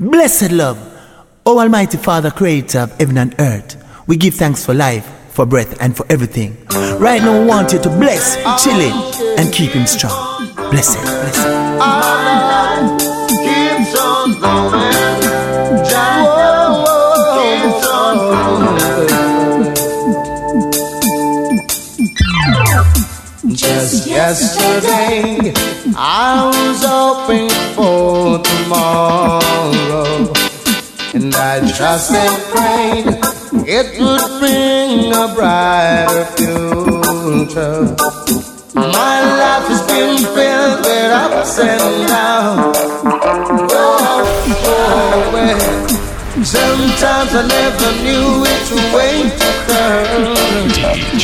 Blessed love, O Almighty Father, creator of heaven and earth, we give thanks for life, for breath, and for everything. Right now, we want you to bless, Chilly and keep him strong. Bless him, bless him. Just yesterday, I was hoping for tomorrow, and I trust and prayed it would bring a brighter future. My life has been filled with ups and downs. Oh, oh, well. Sometimes I never knew which way to turn.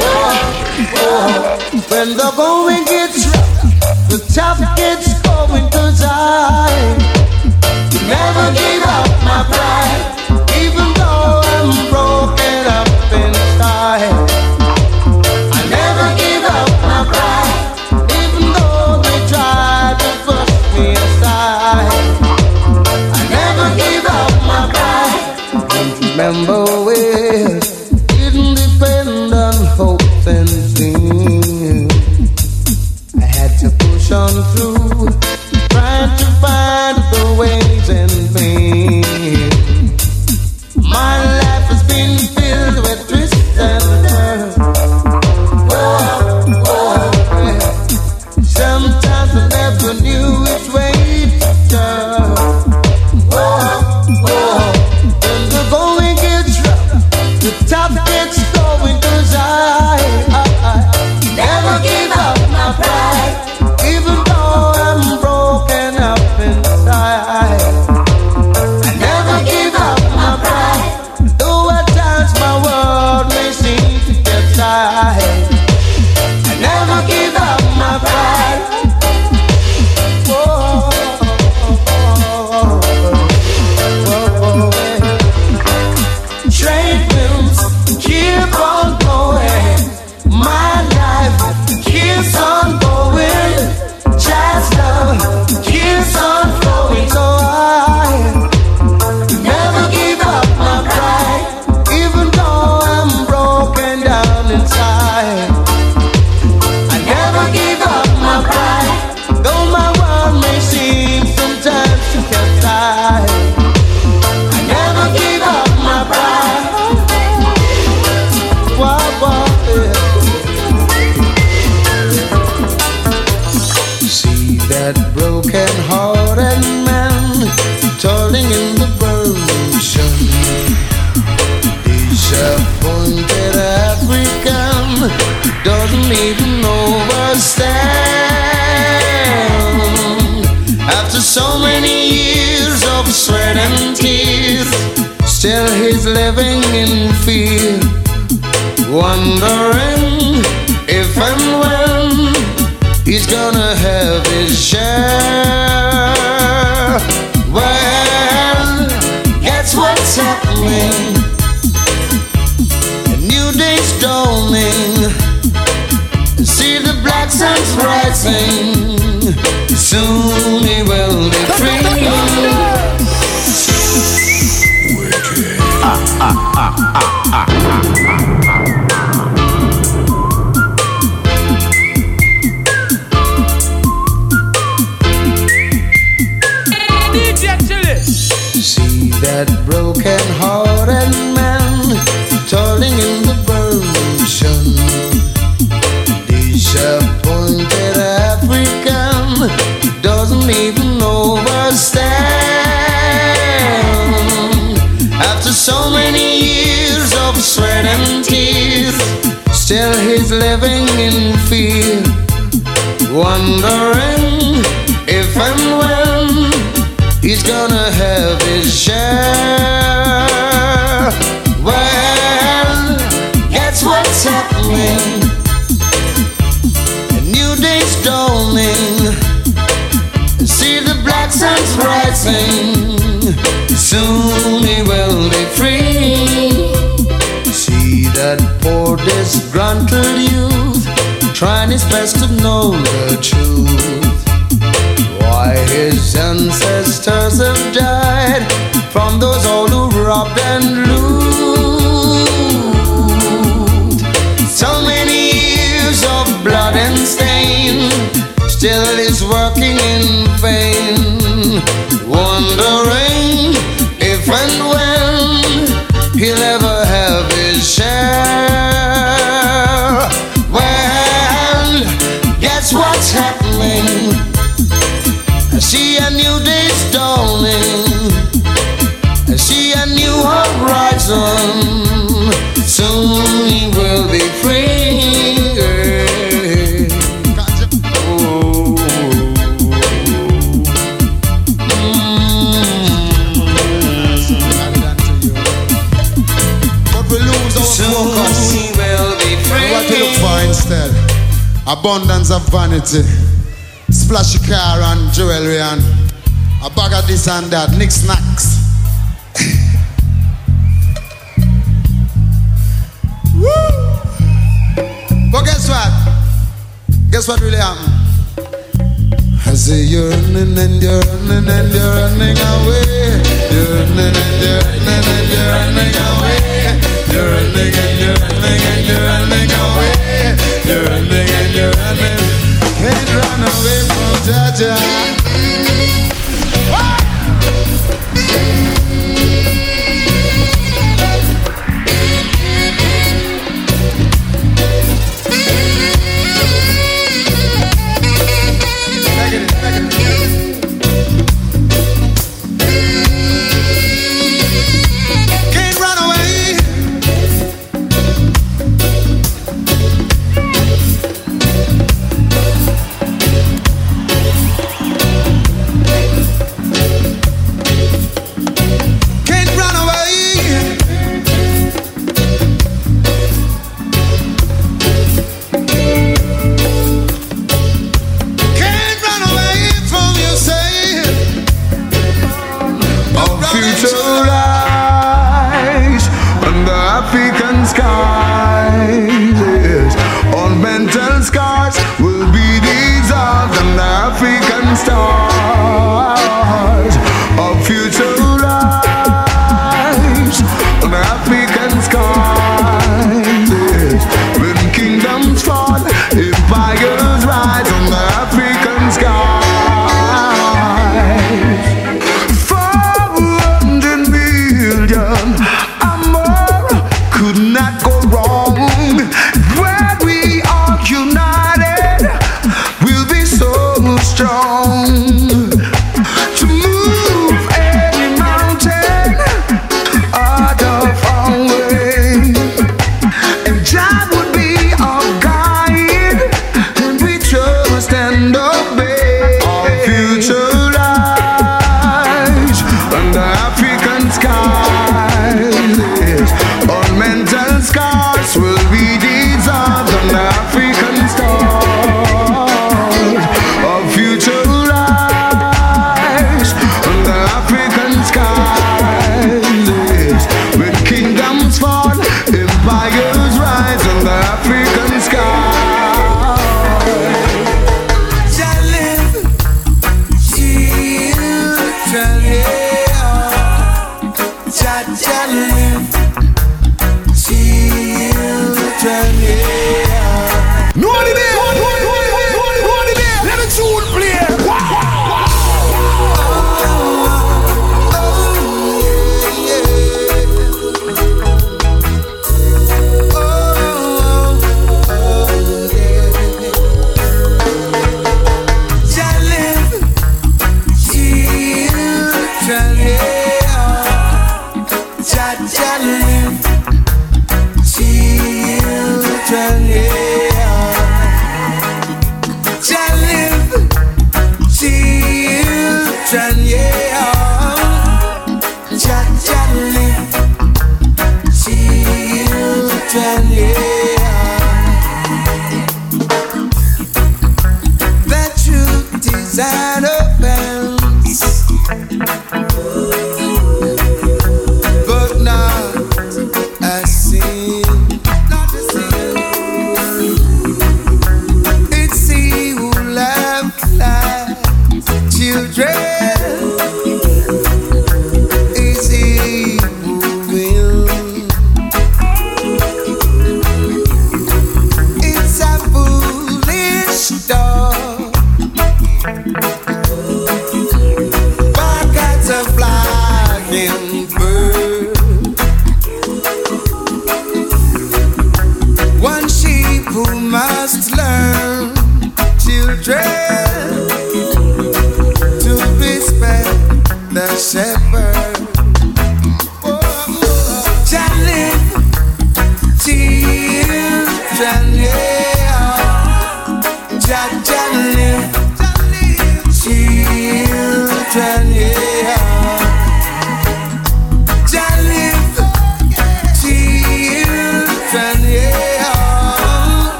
Oh, oh, when the going gets tough kids He's gonna have his share. Well, guess what's happening. A new day's dawning. See the black sun's rising. Soon he will be free. See that poor disgruntled youth trying his best to know the truth. Ancestors have died from those all who rob and loot. So many years of blood and stain still is working in Abundance of vanity. Splashy car and jewelry and a bag of this and that. Nick snacks. Woo! But guess what? Guess what really happened? I say you're running and you're running and you're running away. You're running and you're running and you're running away. You're running and you're running and you're running away from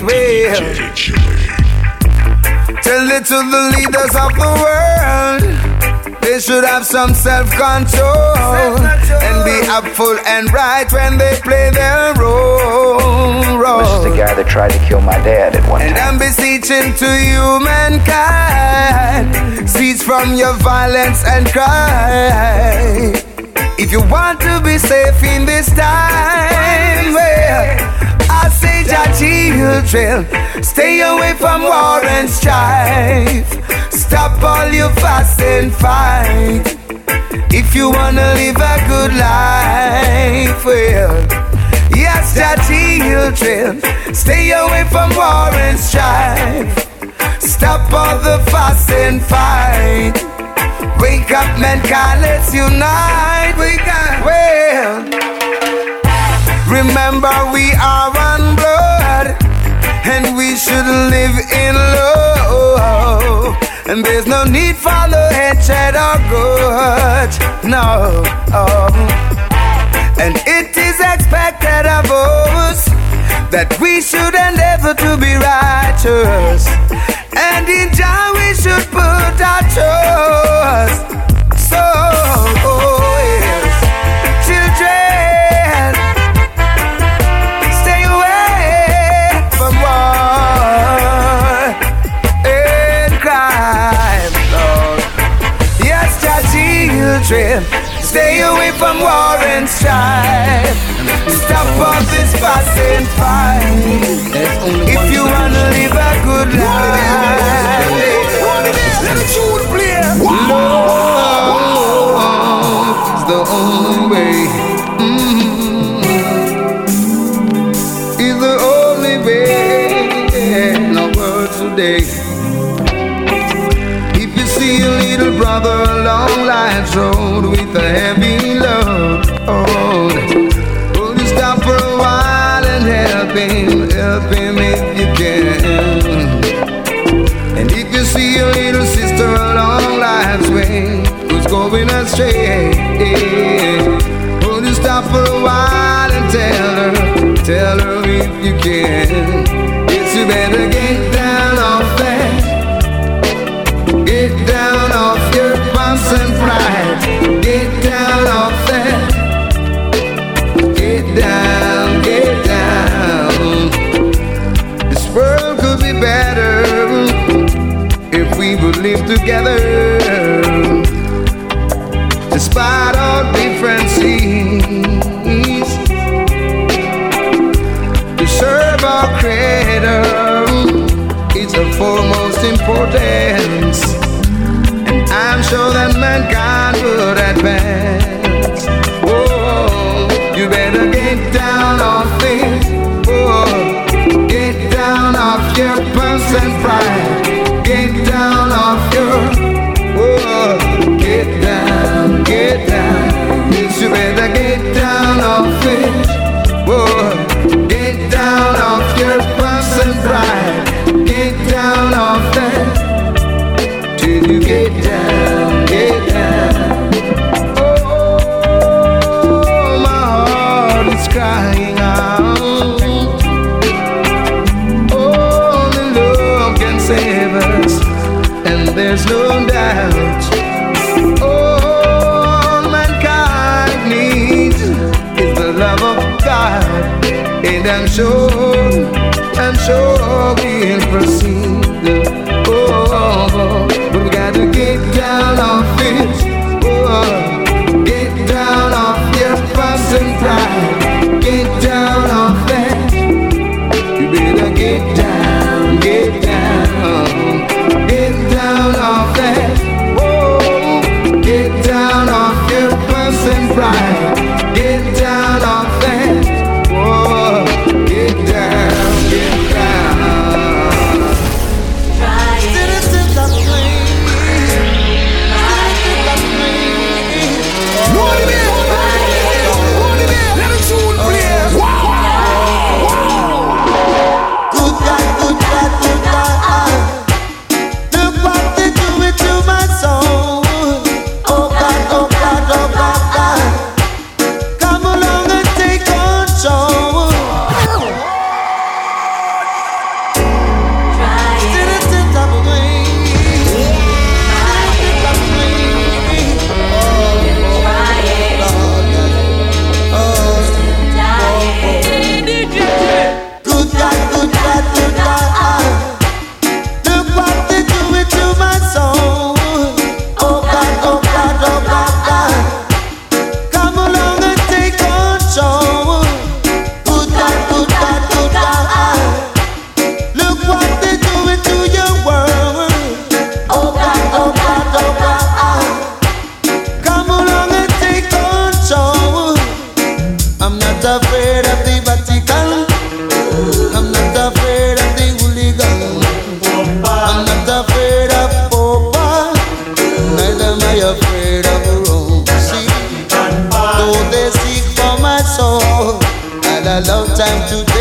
unite. Well, tell it to the leaders of the world. They should have some self-control and be upful and right when they play their role. role. This is the guy that tried to kill my dad at one and time. I'm beseeching to you, mankind, cease from your violence and crime. If you want to be safe in this time, well, I say, your children, stay away from war and strife. Stop all your fuss and fight. If you wanna live a good life, well, yes, your children, stay away from war and strife. Stop all the fuss and fight. Wake up, mankind, let's unite. Wake up, well. Remember, we are we should live in love. And there's no need for the hatred or grudge, no. And it is expected of us that we should endeavor to be righteous. And in Jah we should put our trust. Stay away from war and strife. Stop all this and fight. If you wanna live a good life, let the tune play. Love is the only way. Mm. Is the only way the world today. If you see a little brother along life's road with a heavy load, will you stop for a while and help him? Help him if you can. And if you see a little sister along life's way who's going astray, will you stop for a while and tell her, tell her if you can? Yes, you better get together. Despite our differences, to serve our Creator is of foremost importance, and I'm sure that mankind would advance. Oh, you better get down off it. Oh, get down off your purse and pride. Get off time to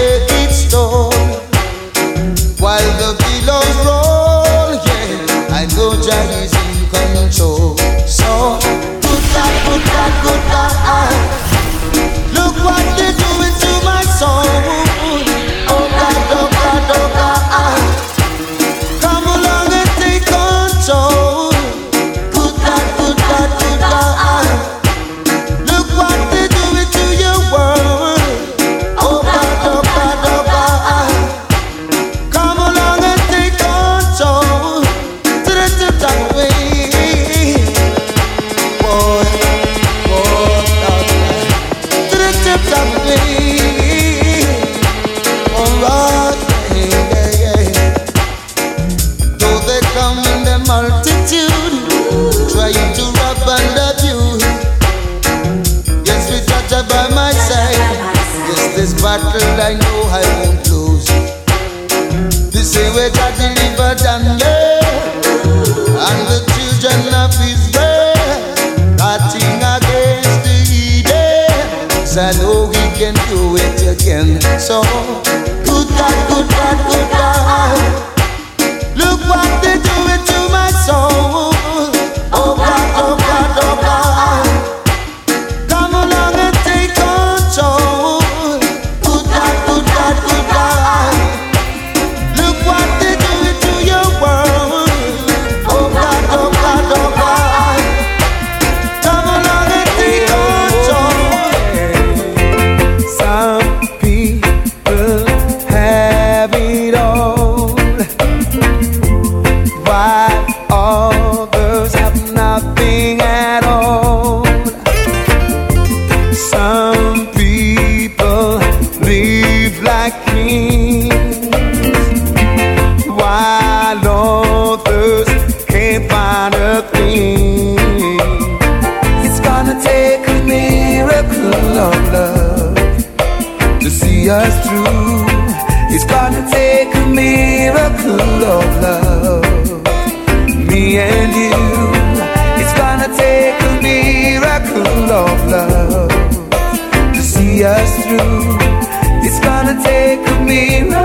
take a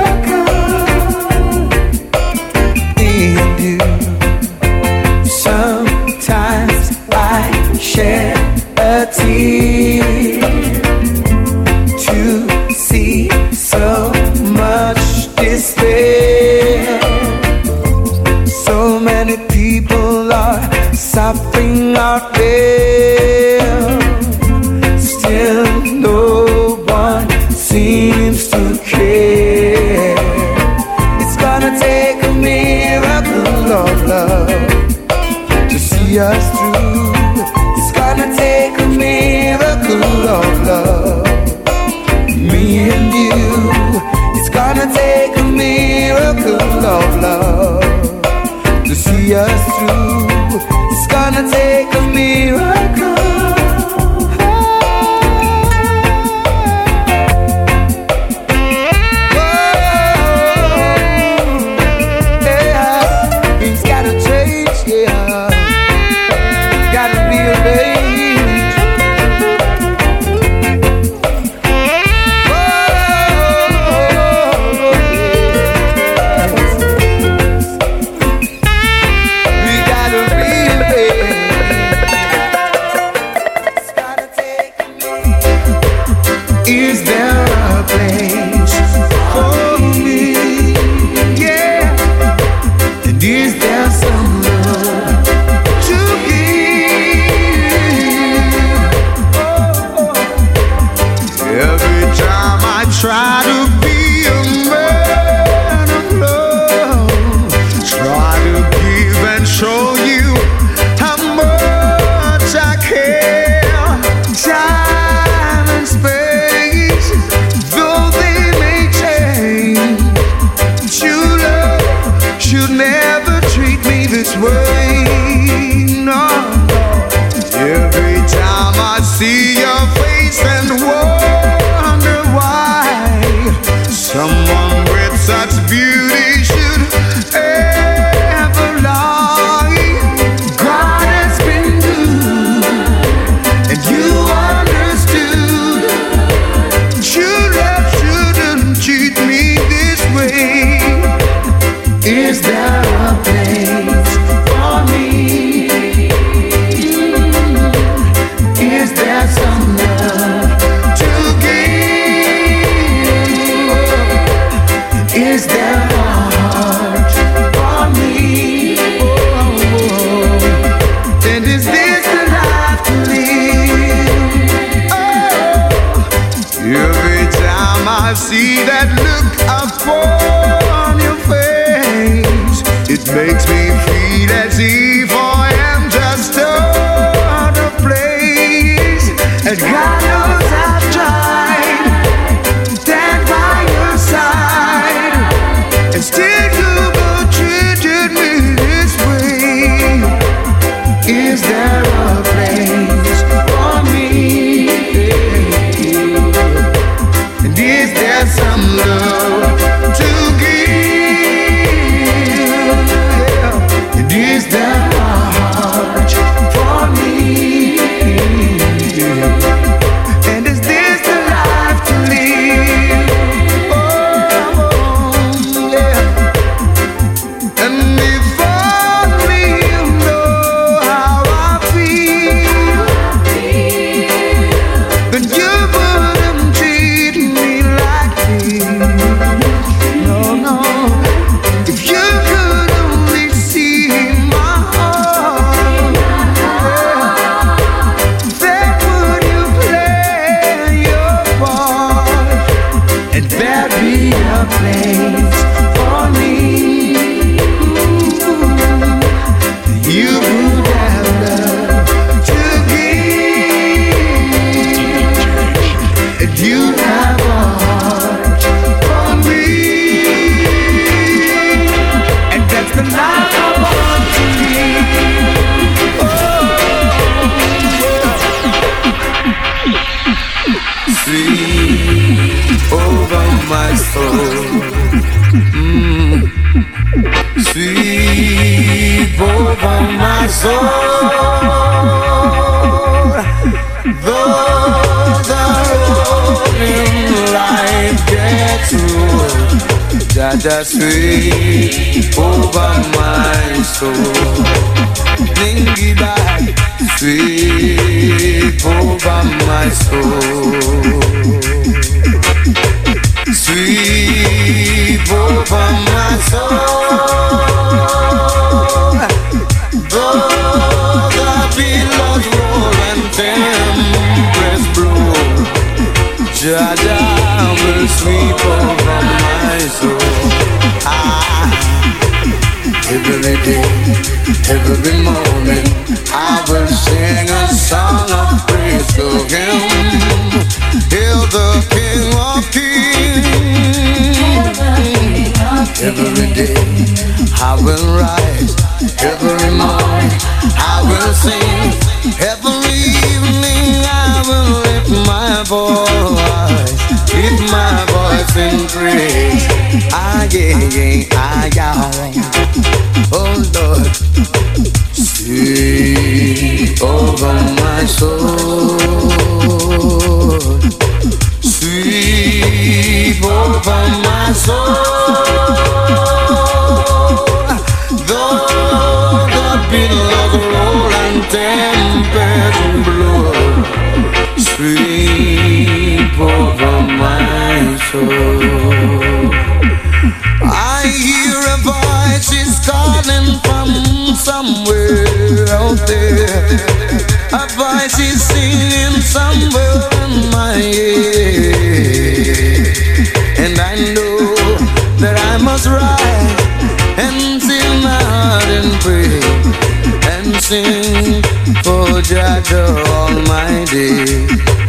water all.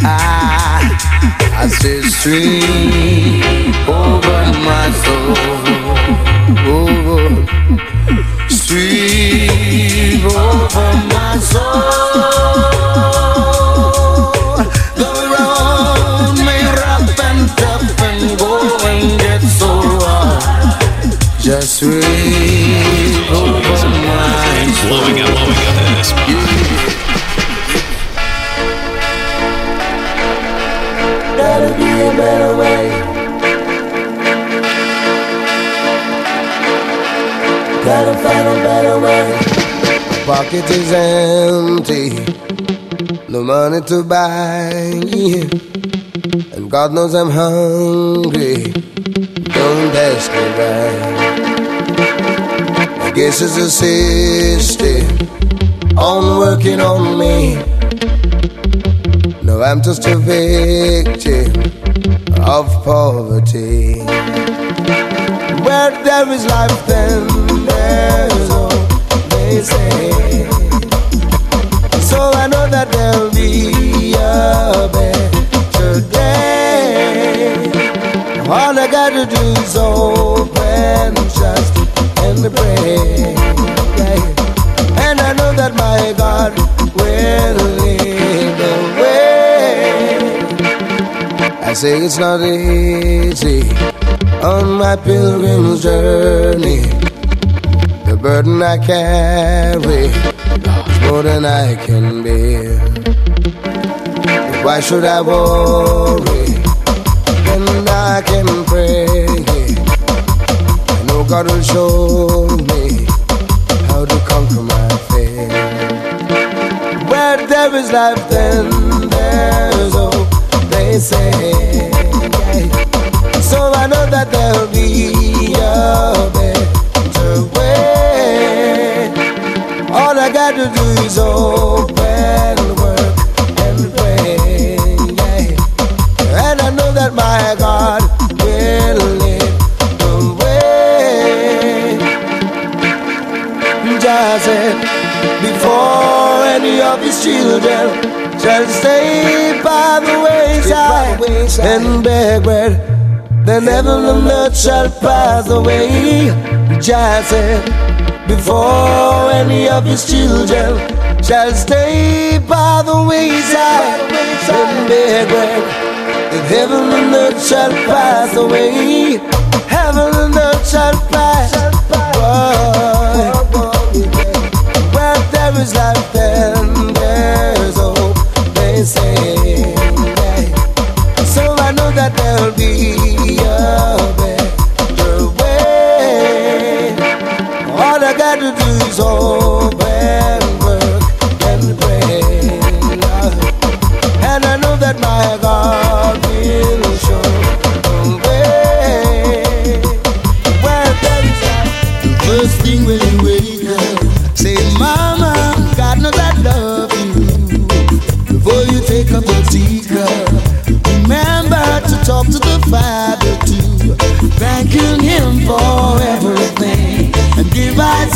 Ah, I say stream over my soul. pocket is empty, no money to buy, and God knows I'm hungry. Don't ask me why. I guess it's a system on working on me. No, I'm just a victim of poverty. Where there is life, then there's they say. So I know that there'll be a better day. All I gotta do is open, trust, and pray. And I know that my God will lead the way. I say it's not easy on my pilgrim's journey. Burden I carry is more than I can bear. Why should I worry when I can pray? I know God will show me how to conquer my fear. Where there is life, then there's hope. They say. So I know that there'll be a better to do is open, work, and pray. Yeah. And I know that my God will lead the way. Said, before any of his children shall stay by the wayside and beg bread then heaven and earth shall pass away. Said, before any of his children shall stay by the wayside and beg then heaven and earth shall pass away. Heaven and earth shall pass. Boy, where there is life, there's hope. They say. So I know that there'll be a gotta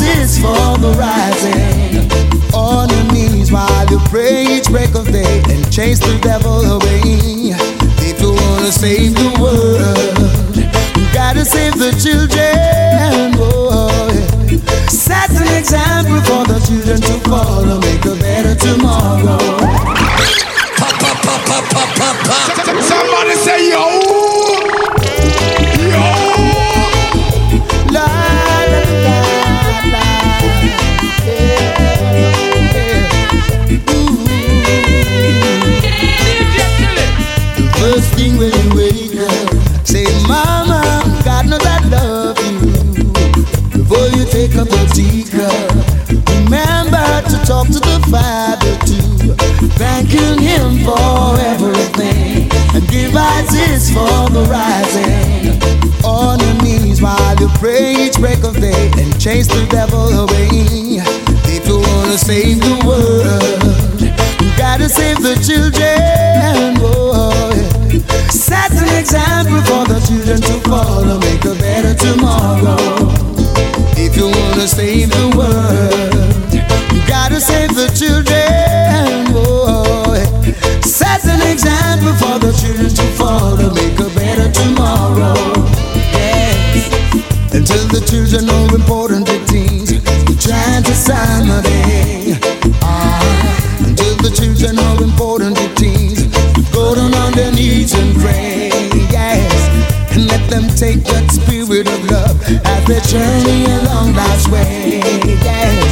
give for the rising. On your knees while you pray each break of day and chase the devil away. If you wanna save the world, you gotta save the children. Yeah. Set an example for the children to follow, make a better tomorrow. For the rising. On your knees while you pray each break of day and chase the devil away. If you wanna save the world, you gotta save the children. Yeah. Set an example for the children to follow, make a better tomorrow. If you wanna save the world, you gotta save the children. Yeah. set an example for children to make a better tomorrow. Yes. Until the children are important to teens, you're to sign the day. Ah, until the children are important to teens, go down on their knees and pray. Yes, and let them take that spirit of love as they journey along life's way. Yes,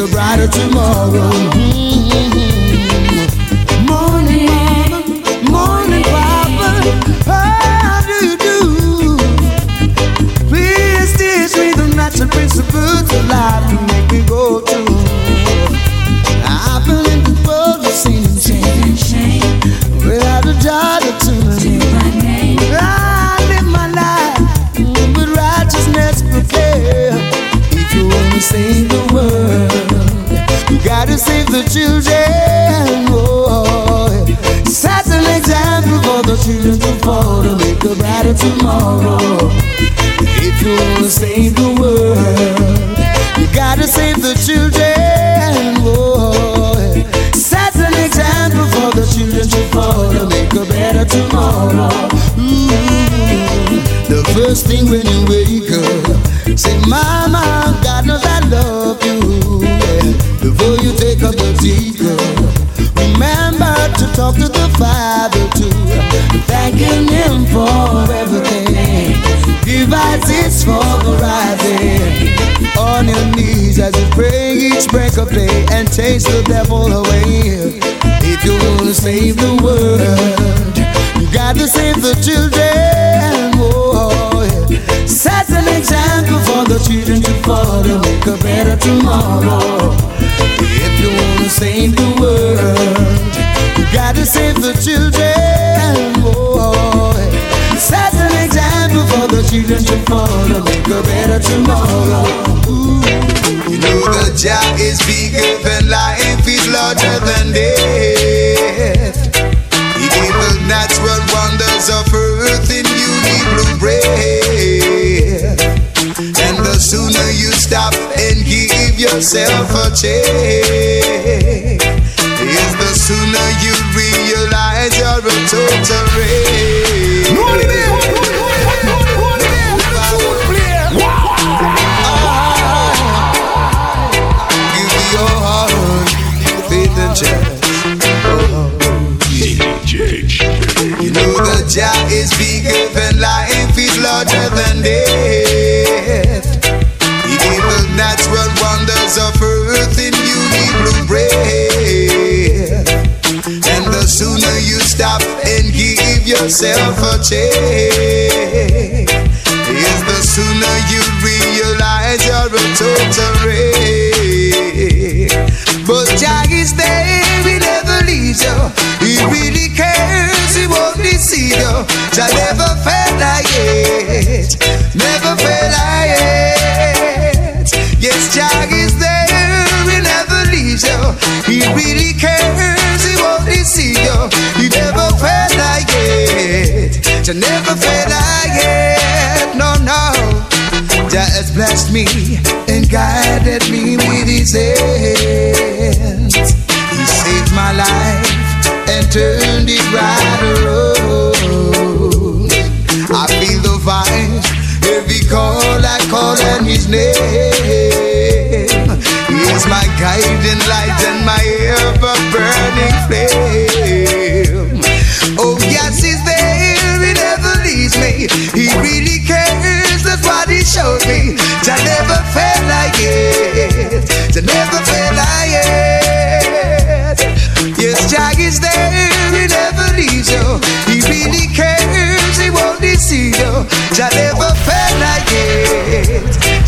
a brighter tomorrow. the children. Oh, set an example for the children to follow to make a brighter tomorrow. If you wanna save the world, you gotta save the children. Oh, set an example for the children to follow to make a better tomorrow. Mm-hmm. The first thing when you wake up, say, Mama, God knows I love teacup. Remember to talk to the Father too, thanking Him for everything. Give us for the rising. On your knees as you pray each break of day and chase the devil away. If you wanna save the world, you got to save the children. Oh, yeah. Set an example for the children to follow, make a better tomorrow. You wanna save the world, you gotta save the children. Oh, set an example for the children to follow, make a better tomorrow. Ooh. You know the Jah is bigger than life, is larger than death. He gave the natural wonders of earth in you, he blew breath. And the sooner you stop and give yourself a chance, sooner you realize you're a total wreck. Give me your heart, faith and trust. You know the is bigger than life, is larger than death. Yourself a chance, is the sooner you realize you're a total wreck. But Jah is there, he never leaves you. He really cares, he won't deceive you. Jah never fail Jah never fail I it. No, no. Jah has blessed me and guided me with His hands. He saved my life and turned it right around. I feel the vine every call I call on His name. He is my guiding light and my ever burning flame.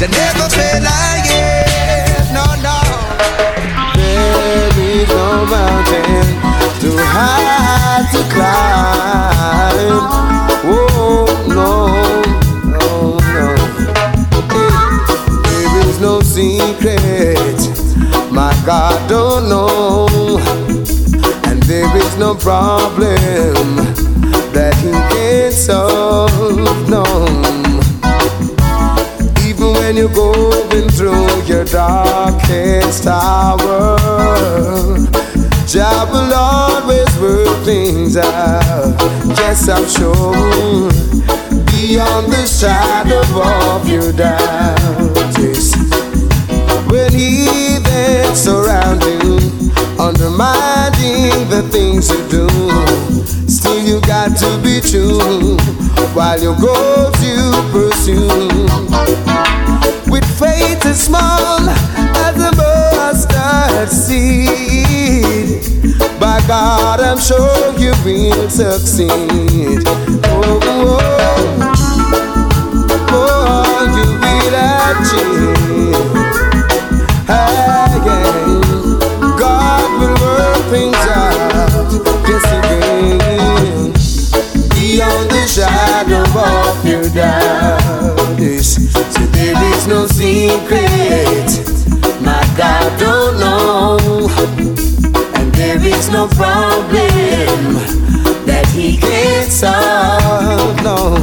It. Never fail like. No, no. There is no mountain too high to climb. Oh no, no, no. There is no secret my God don't know, and there is no problem going through your darkest hour, Jah will always work things out. Yes, I'm sure. Beyond the shadow of your doubt, yes. When heathen surround you, undermining the things you do, still you got to be true while your goals you pursue. Small as a mustard seed, by God I'm sure you will succeed. Oh, oh, oh you will achieve. Hey, yeah. God will work things out. Yes, He will. Beyond the shadow of your doubt. So there is no secret. I don't know. And there is no problem that he can't solve. No.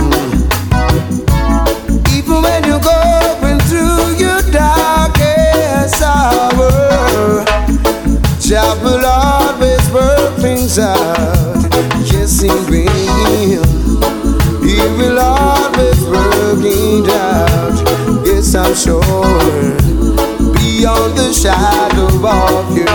Even when you go through your darkest hour, Jah will always work things out. Yes, He will. He will always work it out.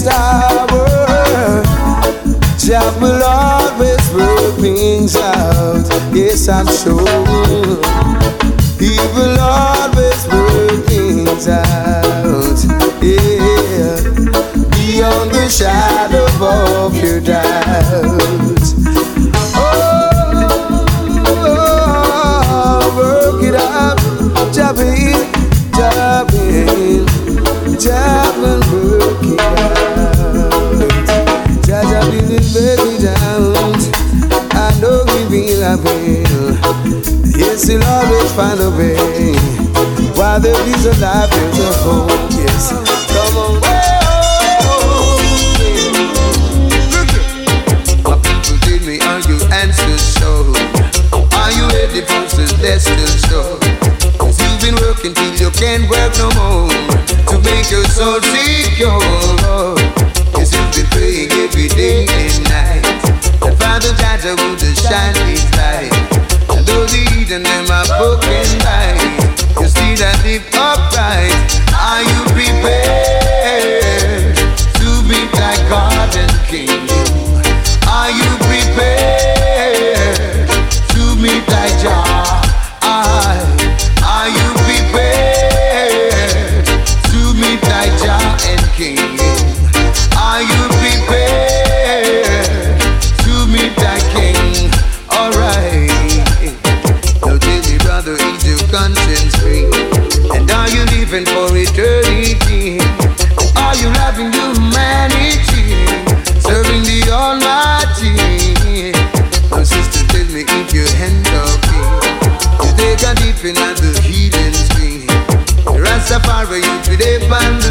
darkest hour, Jah will always work things out. Yes, I'm sure. He will always find a way. While there is a life, there's a hope. Yes, come on. Are you answers so oh? Are you ready for? Cause you've been working till you can't work no more To make your soul secure Yes, you've been praying every day and night That Father Jaja would shine Rastafari, you today find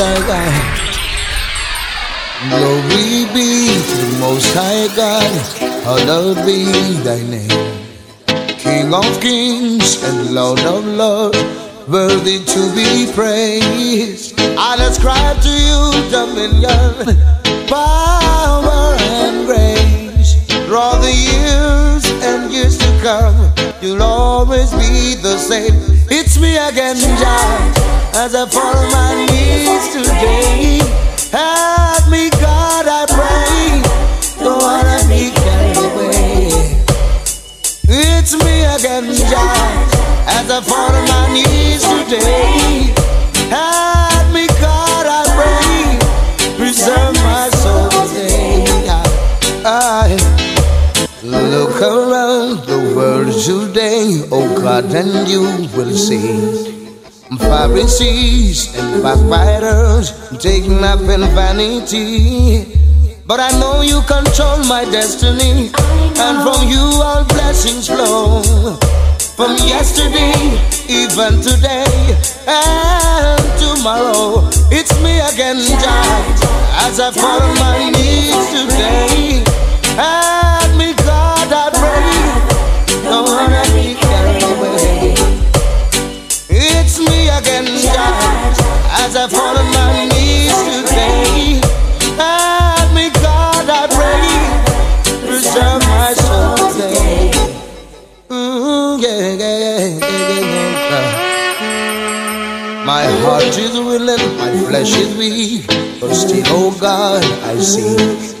High God, glory be to the Most High God, hallowed be thy name. King of kings and Lord of lords, worthy to be praised. I ascribe to you dominion, power, and grace. Through the years and years to come, you'll always be the same. It's me again, Jah, as I fall on my knees today. Help me, God, I pray. Don't wanna be carried away. It's me again, Jah, as I fall on my knees today. Help look around the world today, oh God, and you will see. Pharisees and backbiters taking up in vanity. But I know you control my destiny, and from you all blessings flow. From yesterday, even today, and tomorrow, it's me again, Jah, as I fall on my knees today. Flesh is weak, but still, oh God, I seek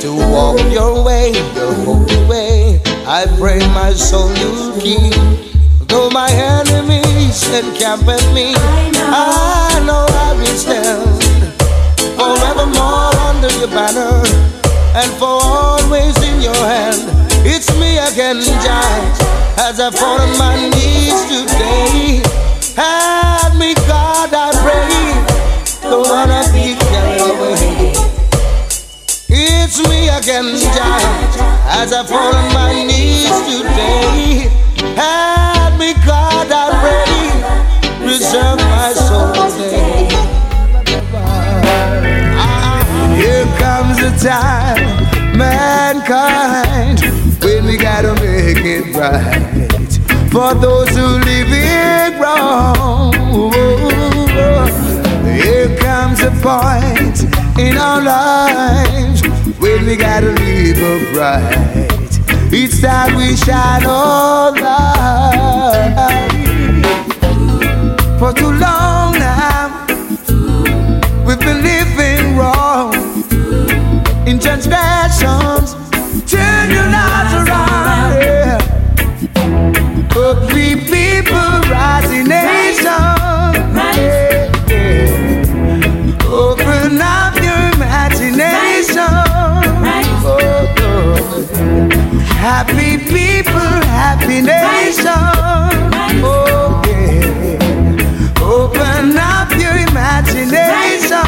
to walk your way, your holy way. I pray my soul you keep. Though my enemies encamp at me, I know I will stand forevermore under your banner and for always in your hand. It's me again, Jah, as I fall on my knees today. Again, Jah, as I fall on my knees today. Help me, God, I pray, preserve my soul today. Here comes the time, mankind, when we gotta make it right for those who live it wrong. Here comes a point in our lives when we gotta live upright. It's time we shine our light. For too long now, we've been living wrong in transgressions. Turn your lives around. Yeah. People, rising happy nation. Oh, yeah. Open up your imagination.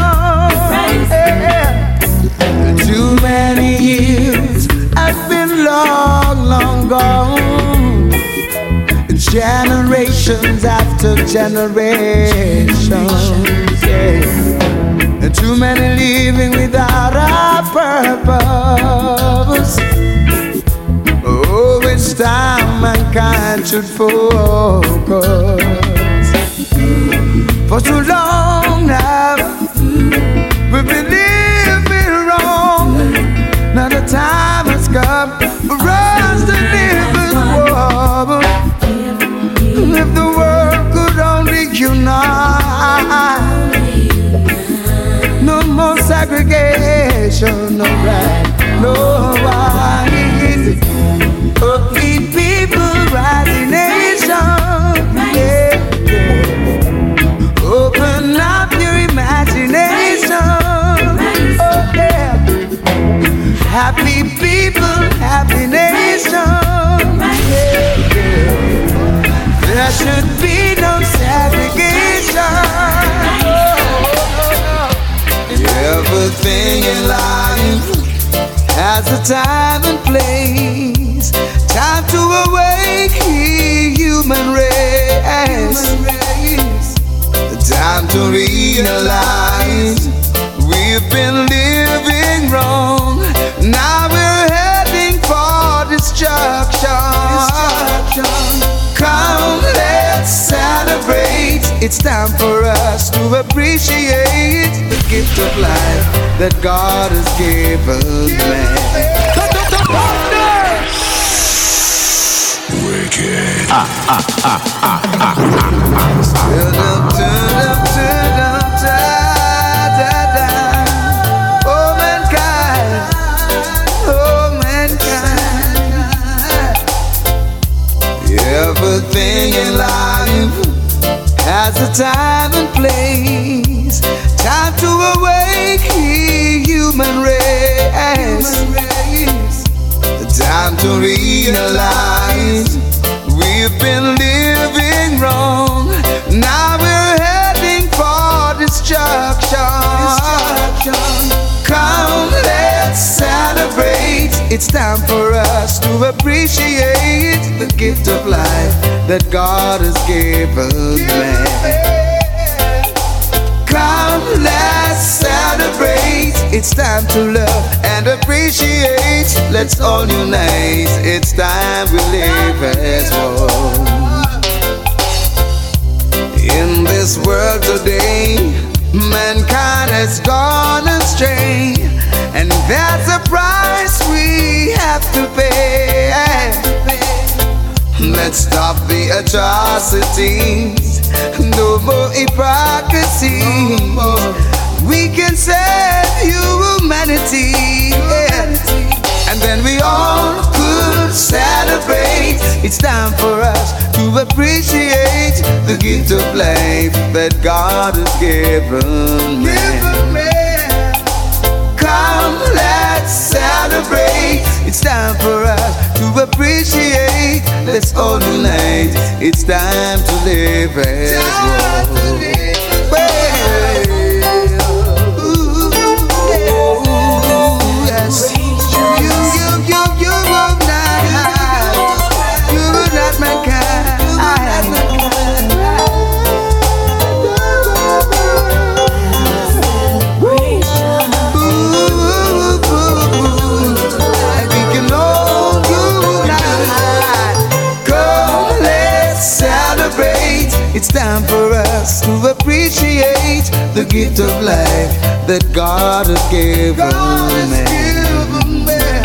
Too many years have been long, long gone. Generations after generations. Yeah. Too many living without a purpose. Time mankind should focus. For too long now, we've been living wrong. Now the time has come for us to live as one. If the world could only unite, no more segregation, no right, no time and place. Time to awake human race. Time to realize we've been living wrong. Destruction. Come, let's celebrate. It's time for us to appreciate the gift of life that God has given man. Wicked. Turn up, turn up, turn up, a time and place. Time to awake human race. Time to realize we've been living wrong. Now we're heading for destruction. Come, let's celebrate. It's time for us to appreciate the gift of life that God has given man. Come, let's celebrate. It's time to love and appreciate. Let's all unite. It's time we live as one. In this world today, mankind has gone astray, and that's a price we have to pay. Let's stop the atrocities. No more hypocrisy. We can save humanity. yeah. And then we all could celebrate. It's time for us to appreciate the gift of life that God has given man. Come, let's celebrate. It's time for us to appreciate. Let's all unite. It's time to live as one. It's time for us to appreciate the gift of life that God has given God has man.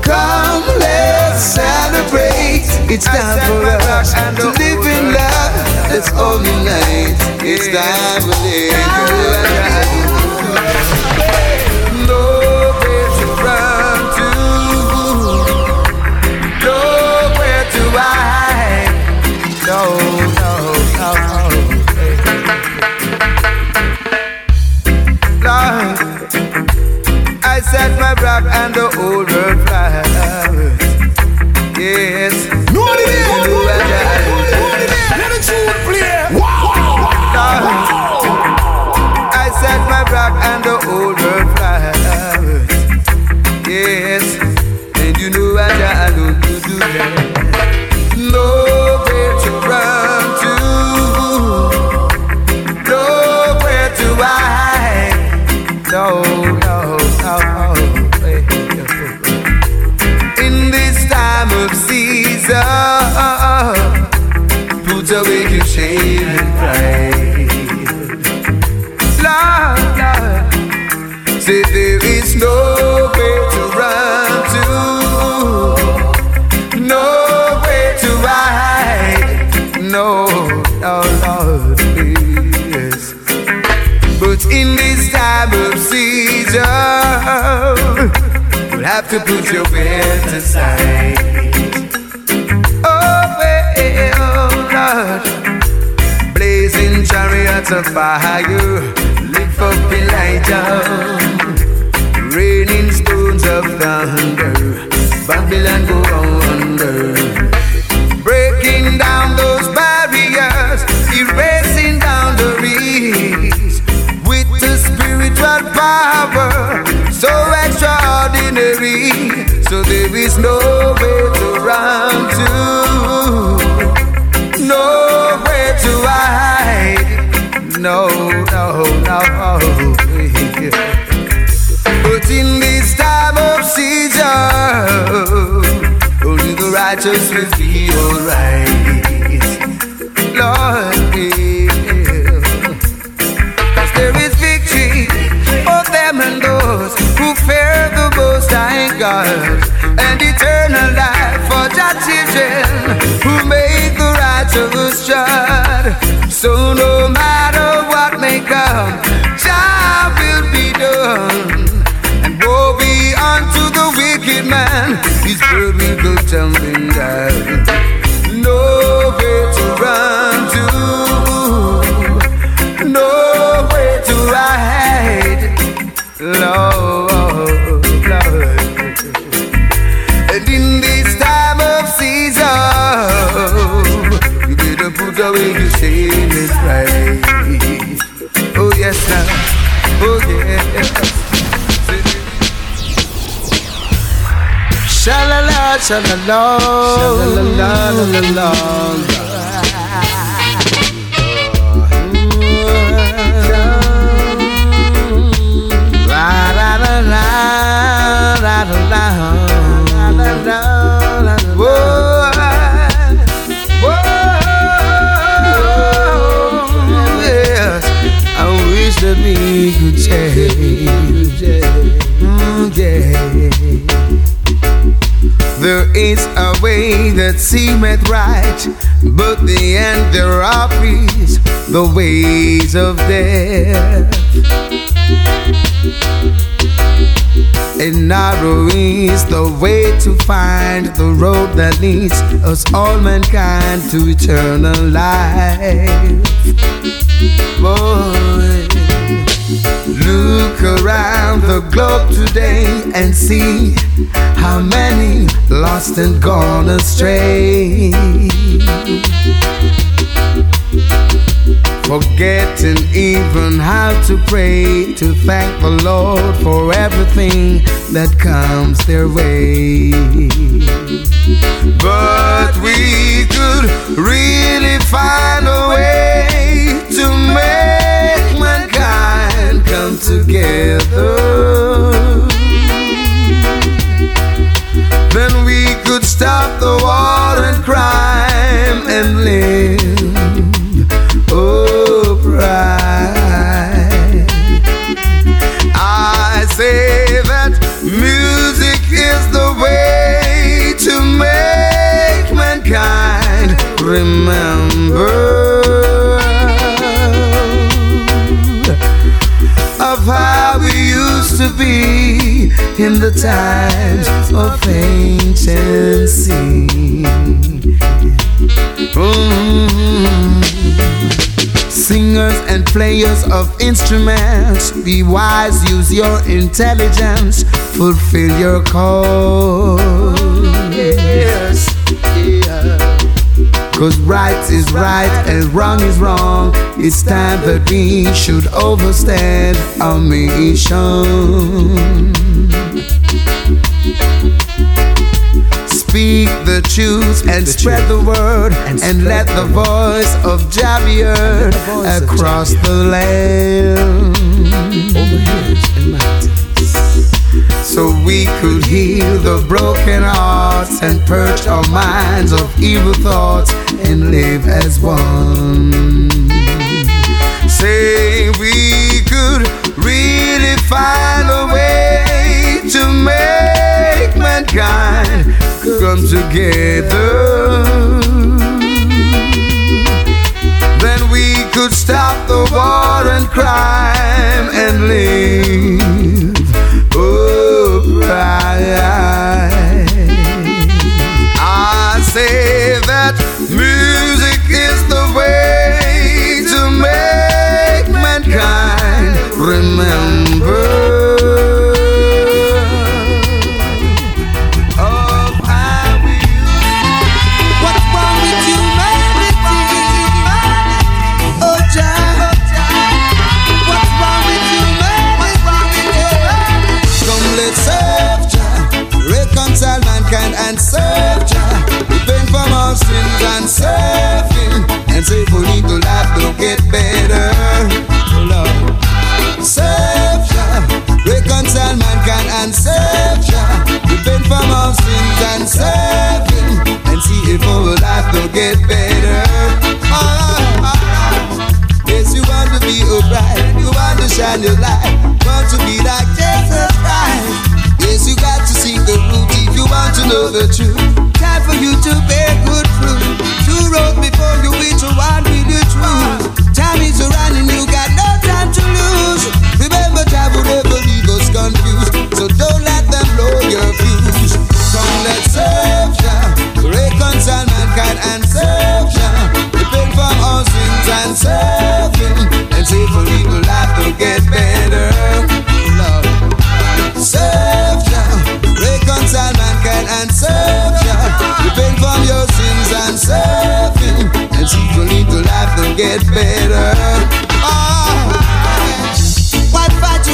Come, let's celebrate. It's time for us to live in love. Let's all unite. It's time for live. Set my back and the old put away your shame and pride. Lord, Lord, say there is nowhere to run to, nowhere to hide. No, no, Lord, yes. But in this time of season, you'll have to put your bed aside. Of fire, lift up Elijah, raining stones of thunder, Babylon go under, breaking down those barriers, erasing down the boundaries with the spiritual power so extraordinary. So there is no way to run to righteous will be alright. Lord. Cause there is victory for them and those who fear the most high God and eternal life for Jah children who make the righteous shine. So no matter what may come, man, his bird will go down. Shalala, shalala, shalala, way that seemeth right, but the end thereof is the ways of death. And narrow is the way to find the road that leads us all mankind to eternal life. Boy, look around the globe today and see how many lost and gone astray. Forgetting even how to pray to thank the Lord for everything that comes their way. But we could really find a way to make together. Then we could stop the war and crime and live to be in the times of ancient sea. Mm. Singers and players of instruments, be wise, use your intelligence, fulfill your call. Cause right is right and wrong is wrong. It's time that we should overstand our mission. Speak the truth and spread the word and, and let the voice of Jah be heard across the land. Over hills and mountains so we could heal the broken hearts and purge our minds of evil thoughts and live as one. Say we could really find a way to make mankind come together. Then we could stop the war and crime and live music your light. Get better. Oh. Why fight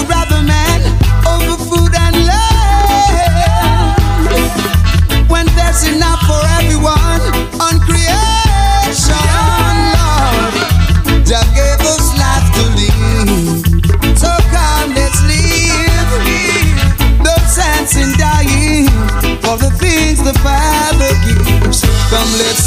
man, over food and land when there's enough for everyone on creation, gave us life to live, so come let's live No sense in dying for the things the Father gives. Come, let's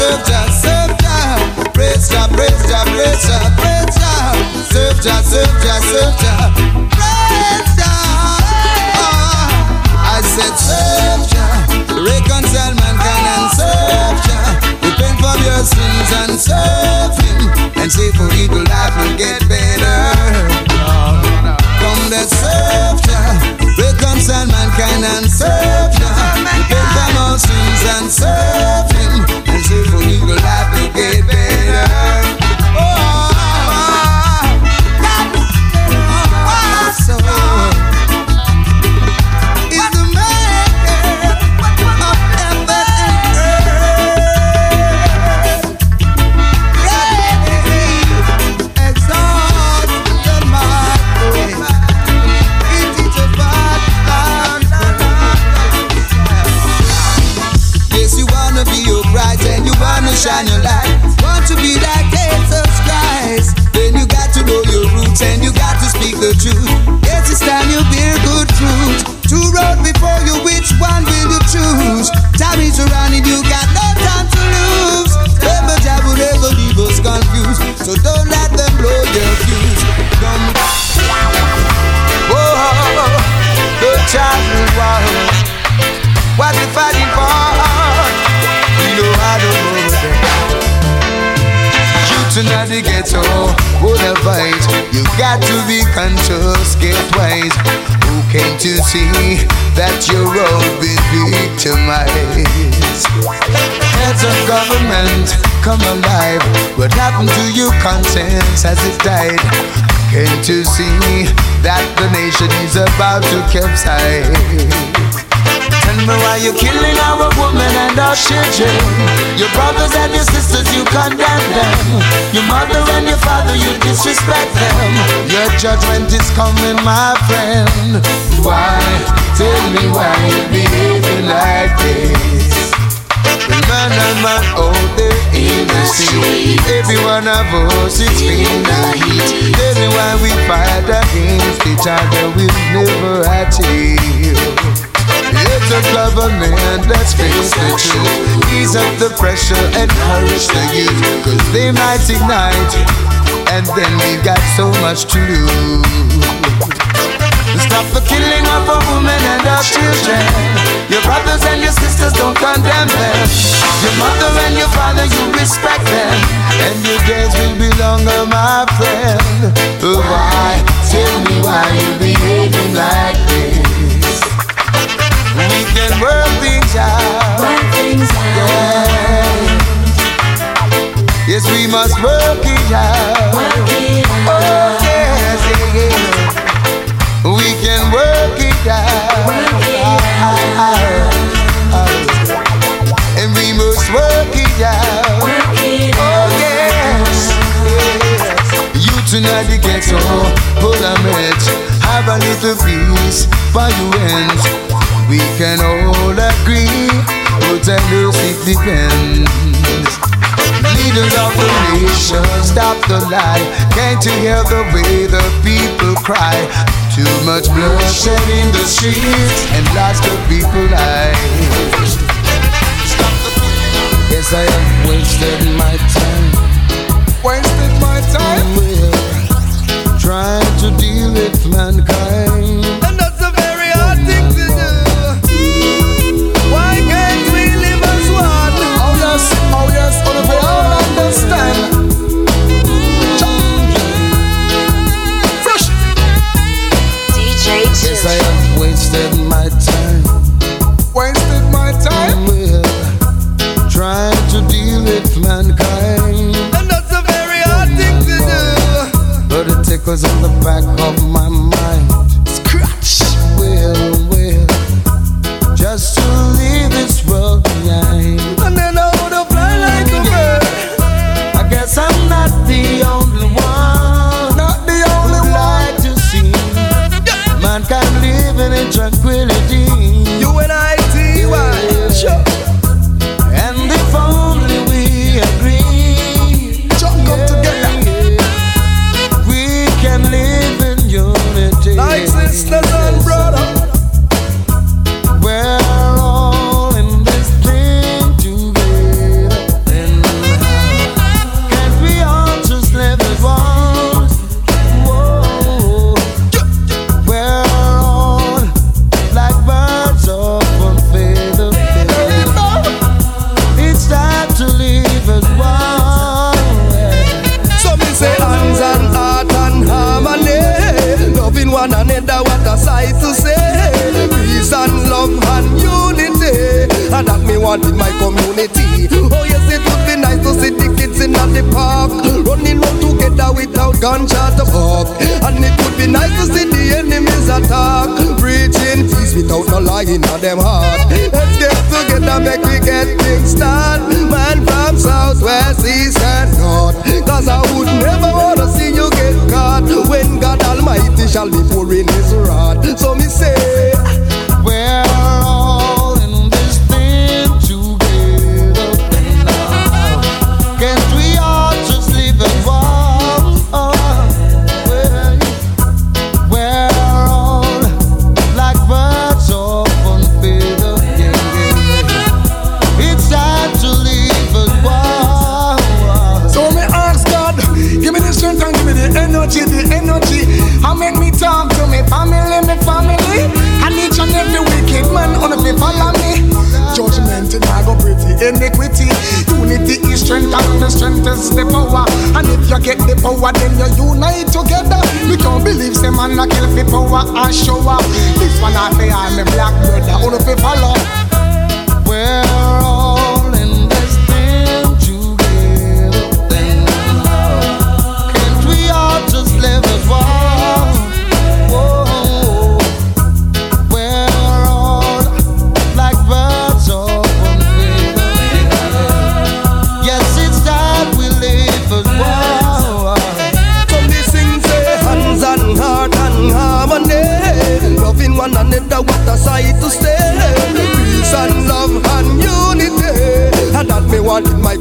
serve Jah, serve Jah. Praise Jah, praise Jah, praise Jah, praise Jah. Serve Jah, serve Jah, serve I said serve. and see for eagle life will get better. Come the serve will come all mankind and serve Will come all sins and serve you? Time is running, you got no time to lose. Remember, Jah will never leave us confused. So don't let them blow your fuse. Don't. Whoa, oh, the child was what we fighting for. We know how to move them. Youth in the ghetto, wanna fight. You got to be conscious, get wise. Came to see that your road will victimized? Heads of government, come alive. What happened to your conscience as it died? Came to see that the nation is about to capsize. Tell me why you're killing our women and our children. Your brothers and your sisters, you condemn them. Your mother and your father, you disrespect them. Your judgment is coming, my friend. Why? Tell me why you're behaving like this. The man and man oh, out there in the street. Every one of us is feeling the heat. Tell me why we fight against each other, we'll never achieve. It's a that's face the truth. Ease up the pressure, encourage the youth, cause they might ignite, and then we've got so much to lose. Stop the killing of our women and our children. Your brothers and your sisters don't condemn them. Your mother and your father, you respect them. And your days will be longer, my friend. Why? Tell me why you're behaving like this. We can work things out. Work things out. Yeah. Yes, we must work it out. Work it Oh, out. yes, yeah. We can work it out. Work it And we must work it out. Work it Oh, yes. yes. You tonight the ghetto, pull a match. Have a little peace for you ends. We can all agree, but I know it depends. Leaders of the nation, stop the lie. Can't you hear the way the people cry? Too much bloodshed in the streets and lots of people lives. Yes, I have wasted my time. Wasted my time. Trying to deal with mankind. Yes, I have wasted my time. Wasted my time. Oh, well, trying to deal with mankind. And that's a very hard thing to do. But it tickles on the back of my want in my community. Oh yes, it would be nice to see the kids in the park. Running round together without gunshot to bark And it would be nice to see the enemies attack. Preaching peace without no lie in them heart. Let's get together, make we get things done. Man from south, west, east and north. Cause I would never wanna see you get caught. When God Almighty shall be pouring his wrath. So me say Unity is strength, and the strength is the power. And if you get the power, then you unite together. We can't believe say man a kill for power and show up. This one I say I'm a black brother, only people follow.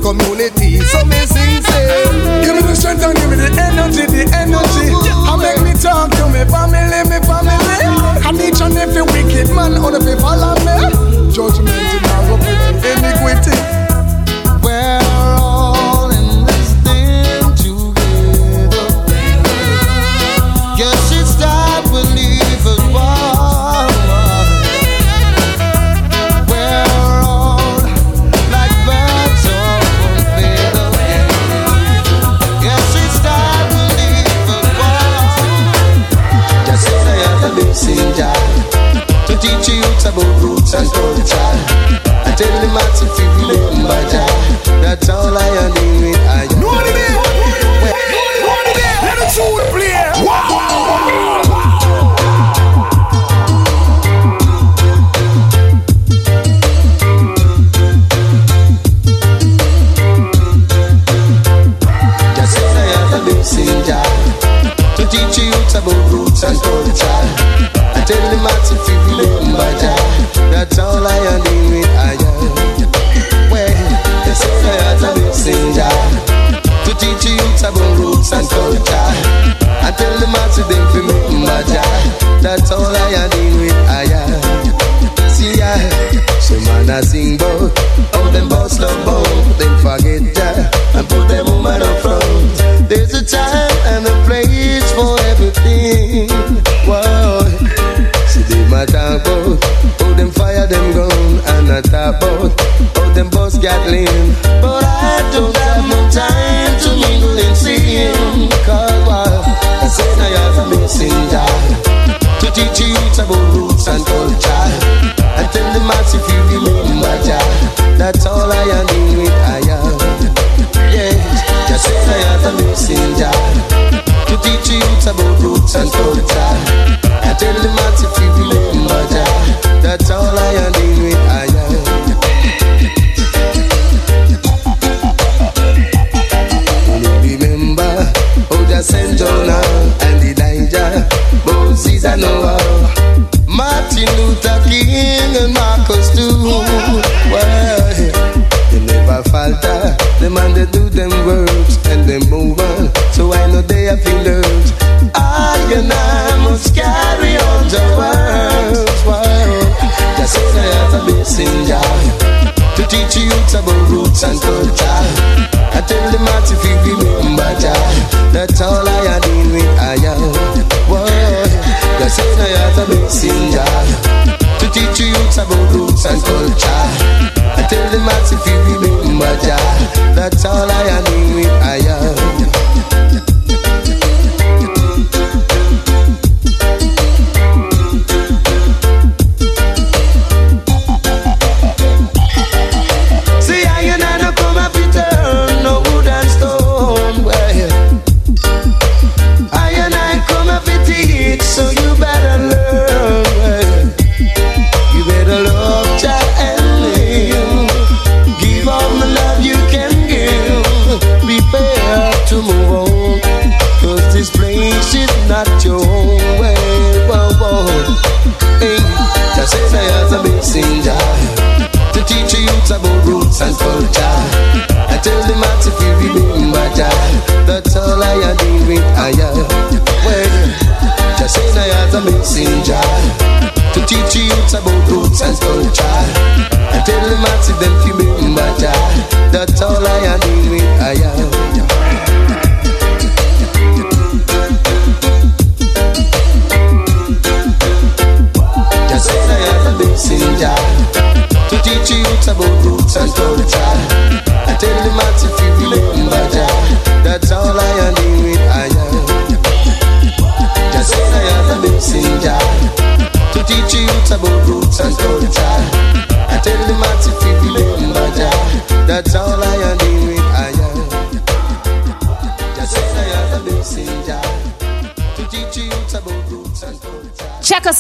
community. So me sing, sing. Give me the strength and give me the energy, the energy. I make me talk to me family, me family. And each and every wicked man on the people follow me. Judgment is in our iniquity.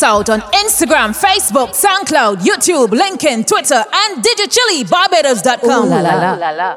on Instagram, Facebook, SoundCloud, YouTube, LinkedIn, Twitter, and DJChillyBarbados.com. Barbados.com. la, la, la. La, la.